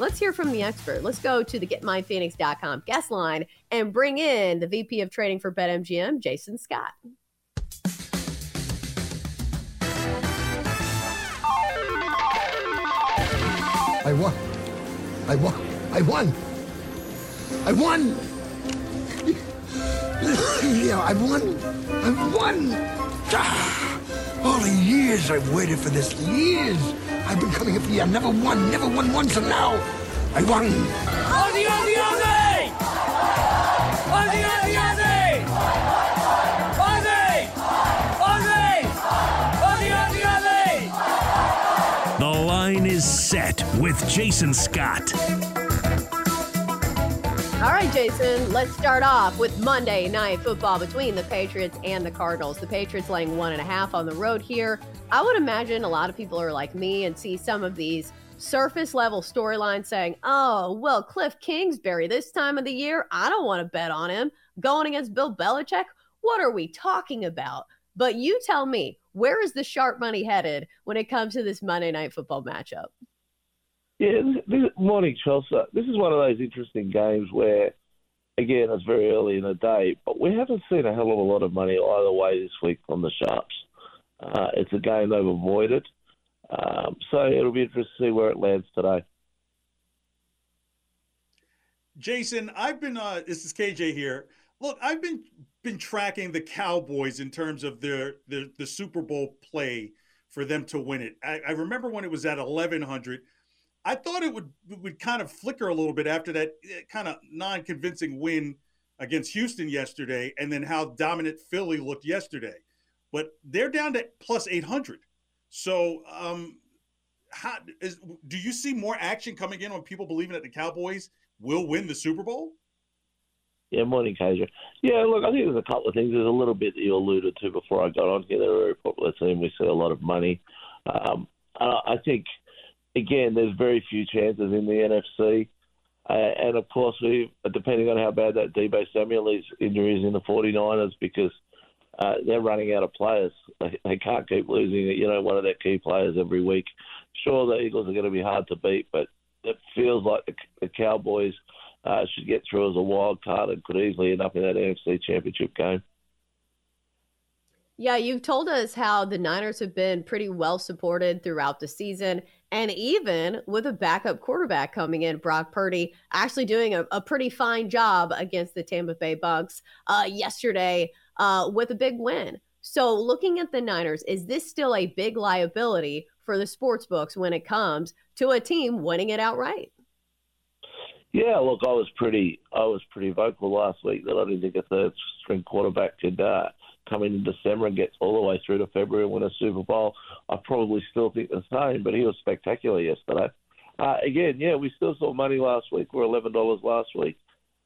Let's hear from the expert. Let's go to the GetMyPhoenix.com guest line and bring in the VP of Trading for BetMGM, Jason Scott. I won. I won. I won. I won. yeah, I won. I won. Ah, all the years I've waited for this. Years. I've been coming here for years. I never won. Never won once, and now I won. Ozzy, Ozzy, Ozzy! Ozzy, Ozzy, Ozzy! Ozzy! Ozzy! Ozzy, Ozzy, Ozzy! The line is set with Jason Scott. All right, Jason, let's start off with Monday night football between the Patriots and the Cardinals. The Patriots laying one and a half on the road here. I would imagine a lot of people are like me and see some of these surface level storylines saying, oh, well, Cliff Kingsbury this time of the year, I don't want to bet on him. Going against Bill Belichick, what are we talking about? But you tell me, where is the sharp money headed when it comes to this Monday night football matchup? Yeah, this, morning, Chelsea. This is one of those interesting games where, again, it's very early in the day, but we haven't seen a hell of a lot of money either way this week from the Sharps. Uh, it's a game they've avoided. Um, so it'll be interesting to see where it lands today. Jason, I've been. Uh, this is KJ here. Look, I've been been tracking the Cowboys in terms of their, their the Super Bowl play for them to win it. I, I remember when it was at eleven hundred. I thought it would would kind of flicker a little bit after that eh, kind of non convincing win against Houston yesterday, and then how dominant Philly looked yesterday. But they're down to plus eight hundred. So, um, how is, do you see more action coming in on people believing that the Cowboys will win the Super Bowl? Yeah, morning, Kaiser. Yeah, look, I think there's a couple of things. There's a little bit that you alluded to before I got on here. They're a very popular team. We see a lot of money. Um, I think, again, there's very few chances in the NFC. Uh, and of course, we depending on how bad that Deebo Samuel is injury is in the 49ers because – uh, they're running out of players. They, they can't keep losing, you know, one of their key players every week. Sure, the Eagles are going to be hard to beat, but it feels like the, the Cowboys uh, should get through as a wild card and could easily end up in that NFC Championship game. Yeah, you've told us how the Niners have been pretty well supported throughout the season. And even with a backup quarterback coming in, Brock Purdy actually doing a, a pretty fine job against the Tampa Bay Bucks uh, yesterday uh, with a big win. So, looking at the Niners, is this still a big liability for the sports books when it comes to a team winning it outright? Yeah, look, I was pretty, I was pretty vocal last week that I didn't think a third string quarterback could uh, come in December and gets all the way through to February and win a Super Bowl. I probably still think the same, but he was spectacular yesterday. Uh, again, yeah, we still saw money last week. We are eleven dollars last week.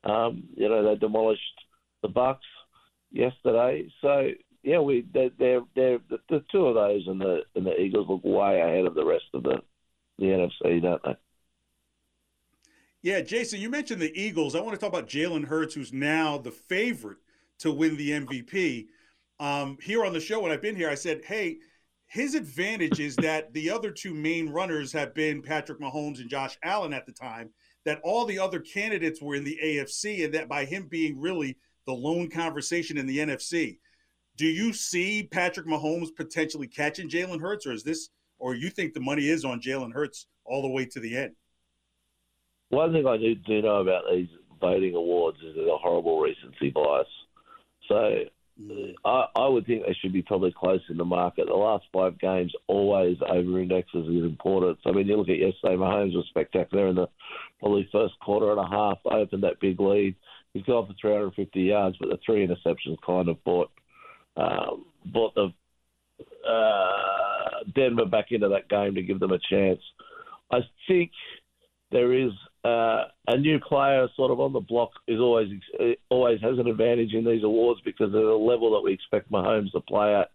Um, you know, they demolished the Bucks yesterday. So yeah, we they're, they're, they're the, the two of those and the and the Eagles look way ahead of the rest of the the NFC, don't they? Yeah, Jason, you mentioned the Eagles. I want to talk about Jalen Hurts, who's now the favorite to win the MVP. Um, here on the show, when I've been here, I said, hey, his advantage is that the other two main runners have been Patrick Mahomes and Josh Allen at the time, that all the other candidates were in the AFC, and that by him being really the lone conversation in the NFC. Do you see Patrick Mahomes potentially catching Jalen Hurts, or is this, or you think the money is on Jalen Hurts all the way to the end? One thing I do, know about these voting awards is a horrible recency bias. So I, I would think they should be probably close in the market. The last five games always over indexes in importance. I mean, you look at yesterday, Mahomes was spectacular in the probably first quarter and a half, opened that big lead. He's gone for 350 yards, but the three interceptions kind of bought, um, brought the uh, Denver back into that game to give them a chance. I think there is uh, a new player sort of on the block is always always has an advantage in these awards because of the level that we expect Mahomes to play at.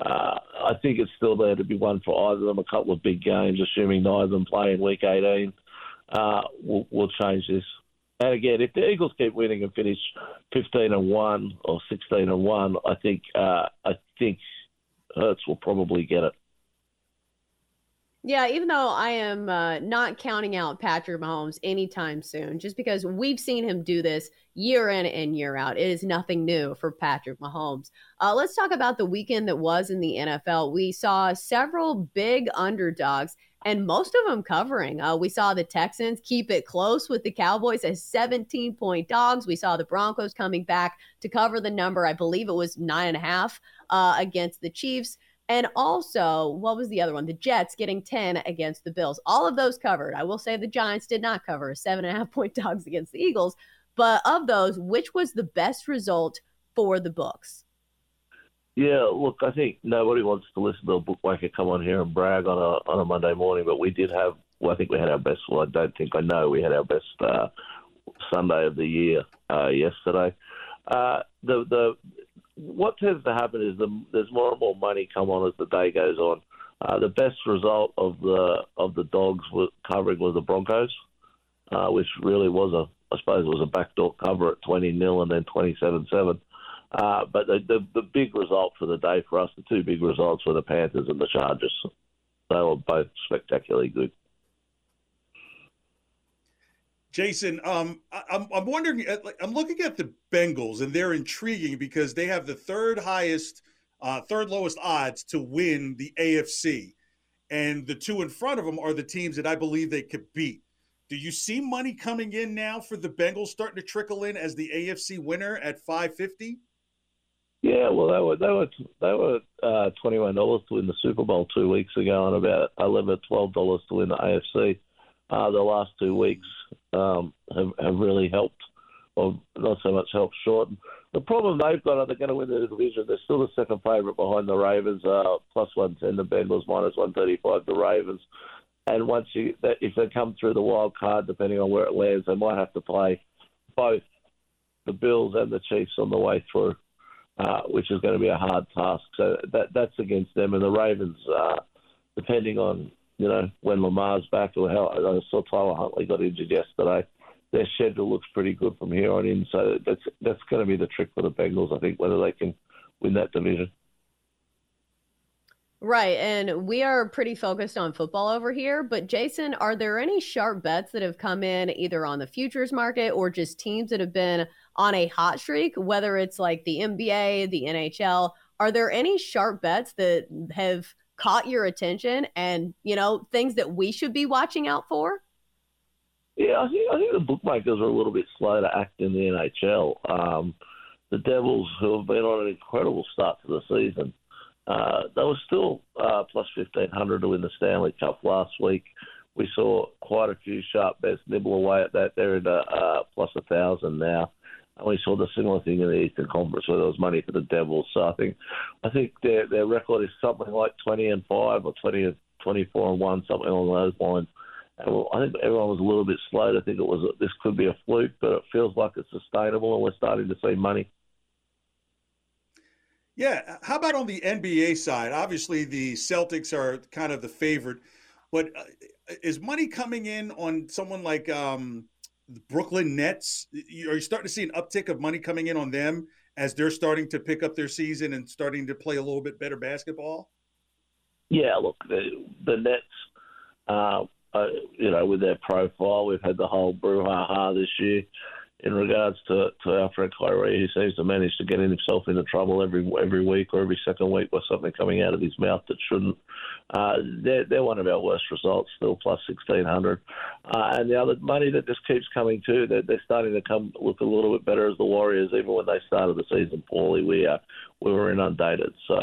Uh, I think it's still there to be won for either of them. A couple of big games, assuming neither of them play in Week 18, uh, will will change this. And again, if the Eagles keep winning and finish 15 and one or 16 and one, I think uh, I think Hurts will probably get it. Yeah, even though I am uh, not counting out Patrick Mahomes anytime soon, just because we've seen him do this year in and year out. It is nothing new for Patrick Mahomes. Uh, let's talk about the weekend that was in the NFL. We saw several big underdogs and most of them covering. Uh, we saw the Texans keep it close with the Cowboys as 17 point dogs. We saw the Broncos coming back to cover the number. I believe it was nine and a half uh, against the Chiefs. And also, what was the other one? The Jets getting 10 against the Bills. All of those covered. I will say the Giants did not cover seven and a half point dogs against the Eagles. But of those, which was the best result for the books? Yeah, look, I think nobody wants to listen to a bookmaker come on here and brag on a on a Monday morning, but we did have. Well, I think we had our best. Well, I don't think I know we had our best uh, Sunday of the year uh, yesterday. Uh, the the what tends to happen is the, there's more and more money come on as the day goes on. Uh, the best result of the of the dogs covering was the Broncos, uh, which really was a I suppose it was a backdoor cover at 20 nil and then 27 seven. Uh, but the, the, the big result for the day for us, the two big results were the Panthers and the Chargers. They were both spectacularly good. Jason, um, I, am I'm wondering. Uh, I'm looking at the Bengals, and they're intriguing because they have the third highest, uh, third lowest odds to win the AFC, and the two in front of them are the teams that I believe they could beat. Do you see money coming in now for the Bengals starting to trickle in as the AFC winner at 550? Yeah, well, they were they were they were uh, twenty one dollars to win the Super Bowl two weeks ago, and about eleven twelve dollars to win the AFC. Uh, the last two weeks um, have have really helped, or not so much helped short. The problem they've got are they're going to win the division. They're still the second favourite behind the Ravens, uh, plus one ten. The Bengals minus one thirty five. The Ravens, and once you if they come through the wild card, depending on where it lands, they might have to play both the Bills and the Chiefs on the way through uh, which is going to be a hard task. So that that's against them. And the Ravens, uh, depending on you know when Lamar's back or how I saw Tyler Huntley got injured yesterday. Their schedule looks pretty good from here on in, so that's that's going to be the trick for the Bengals. I think whether they can win that division. Right. And we are pretty focused on football over here. But, Jason, are there any sharp bets that have come in either on the futures market or just teams that have been on a hot streak, whether it's like the NBA, the NHL? Are there any sharp bets that have caught your attention and, you know, things that we should be watching out for? Yeah, I think, I think the bookmakers are a little bit slow to act in the NHL. Um, the Devils, who have been on an incredible start to the season, uh, they were still uh, plus 1500 to win the Stanley Cup last week. We saw quite a few sharp bets nibble away at that. They're at uh, plus a thousand now. We saw the similar thing in the Eastern Conference where there was money for the Devils. So I think, I think their their record is something like 20 and five or 20 and 24 and one, something along those lines. And well, I think everyone was a little bit slow to think it was this could be a fluke, but it feels like it's sustainable, and we're starting to see money. Yeah. How about on the NBA side? Obviously, the Celtics are kind of the favorite, but uh, is money coming in on someone like um, Brooklyn Nets? Are you starting to see an uptick of money coming in on them as they're starting to pick up their season and starting to play a little bit better basketball? Yeah. Look, the, the Nets. Uh, uh, you know, with their profile, we've had the whole brouhaha this year in regards to, to Alfred Kyrie, he seems to manage to get himself into trouble every every week or every second week with something coming out of his mouth that shouldn't. Uh, they're, they're one of our worst results, still plus 1600. Uh, and the other money that just keeps coming too, they're, they're starting to come look a little bit better as the Warriors, even when they started the season poorly. We, uh, we were inundated. So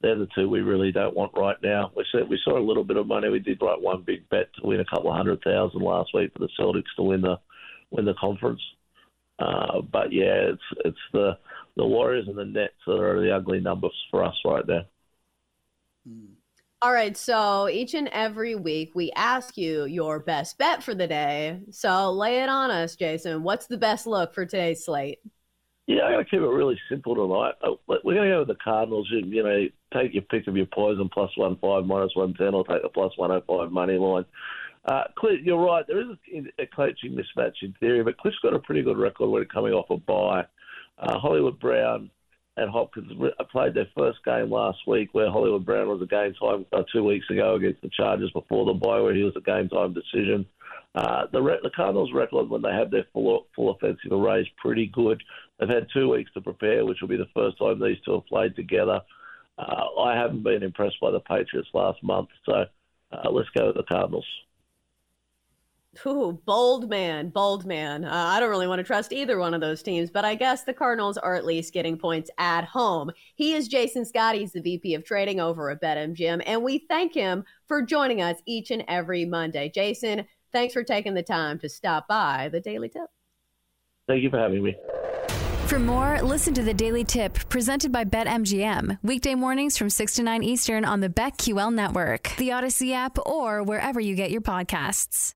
they're the two we really don't want right now. We saw, we saw a little bit of money. We did write one big bet to win a couple of hundred thousand last week for the Celtics to win the win the conference. Uh, but yeah, it's it's the the Warriors and the Nets that are the ugly numbers for us right now. All right, so each and every week we ask you your best bet for the day. So lay it on us, Jason. What's the best look for today's slate? Yeah, I'm going to keep it really simple tonight. Uh, We're going to go with the Cardinals. You, know, take your pick of your poison, plus one five, minus one ten, or take the plus one oh five money line. Uh, Cliff, you're right. There is a coaching mismatch in theory, but Cliff's got a pretty good record when coming off a bye. Uh, Hollywood Brown and Hopkins played their first game last week, where Hollywood Brown was a game time uh, two weeks ago against the Chargers before the bye, where he was a game time decision. Uh, the, re- the Cardinals' record when they have their full full offensive array is pretty good. They've had two weeks to prepare, which will be the first time these two have played together. Uh, I haven't been impressed by the Patriots last month, so uh, let's go with the Cardinals. Ooh, bold man, bold man. Uh, I don't really want to trust either one of those teams, but I guess the Cardinals are at least getting points at home. He is Jason Scott. He's the VP of Trading over at BetMGM, and we thank him for joining us each and every Monday. Jason, thanks for taking the time to stop by the Daily Tip. Thank you for having me. For more, listen to the Daily Tip presented by BetMGM. Weekday mornings from 6 to 9 Eastern on the BetQL network, the Audacy app, or wherever you get your podcasts.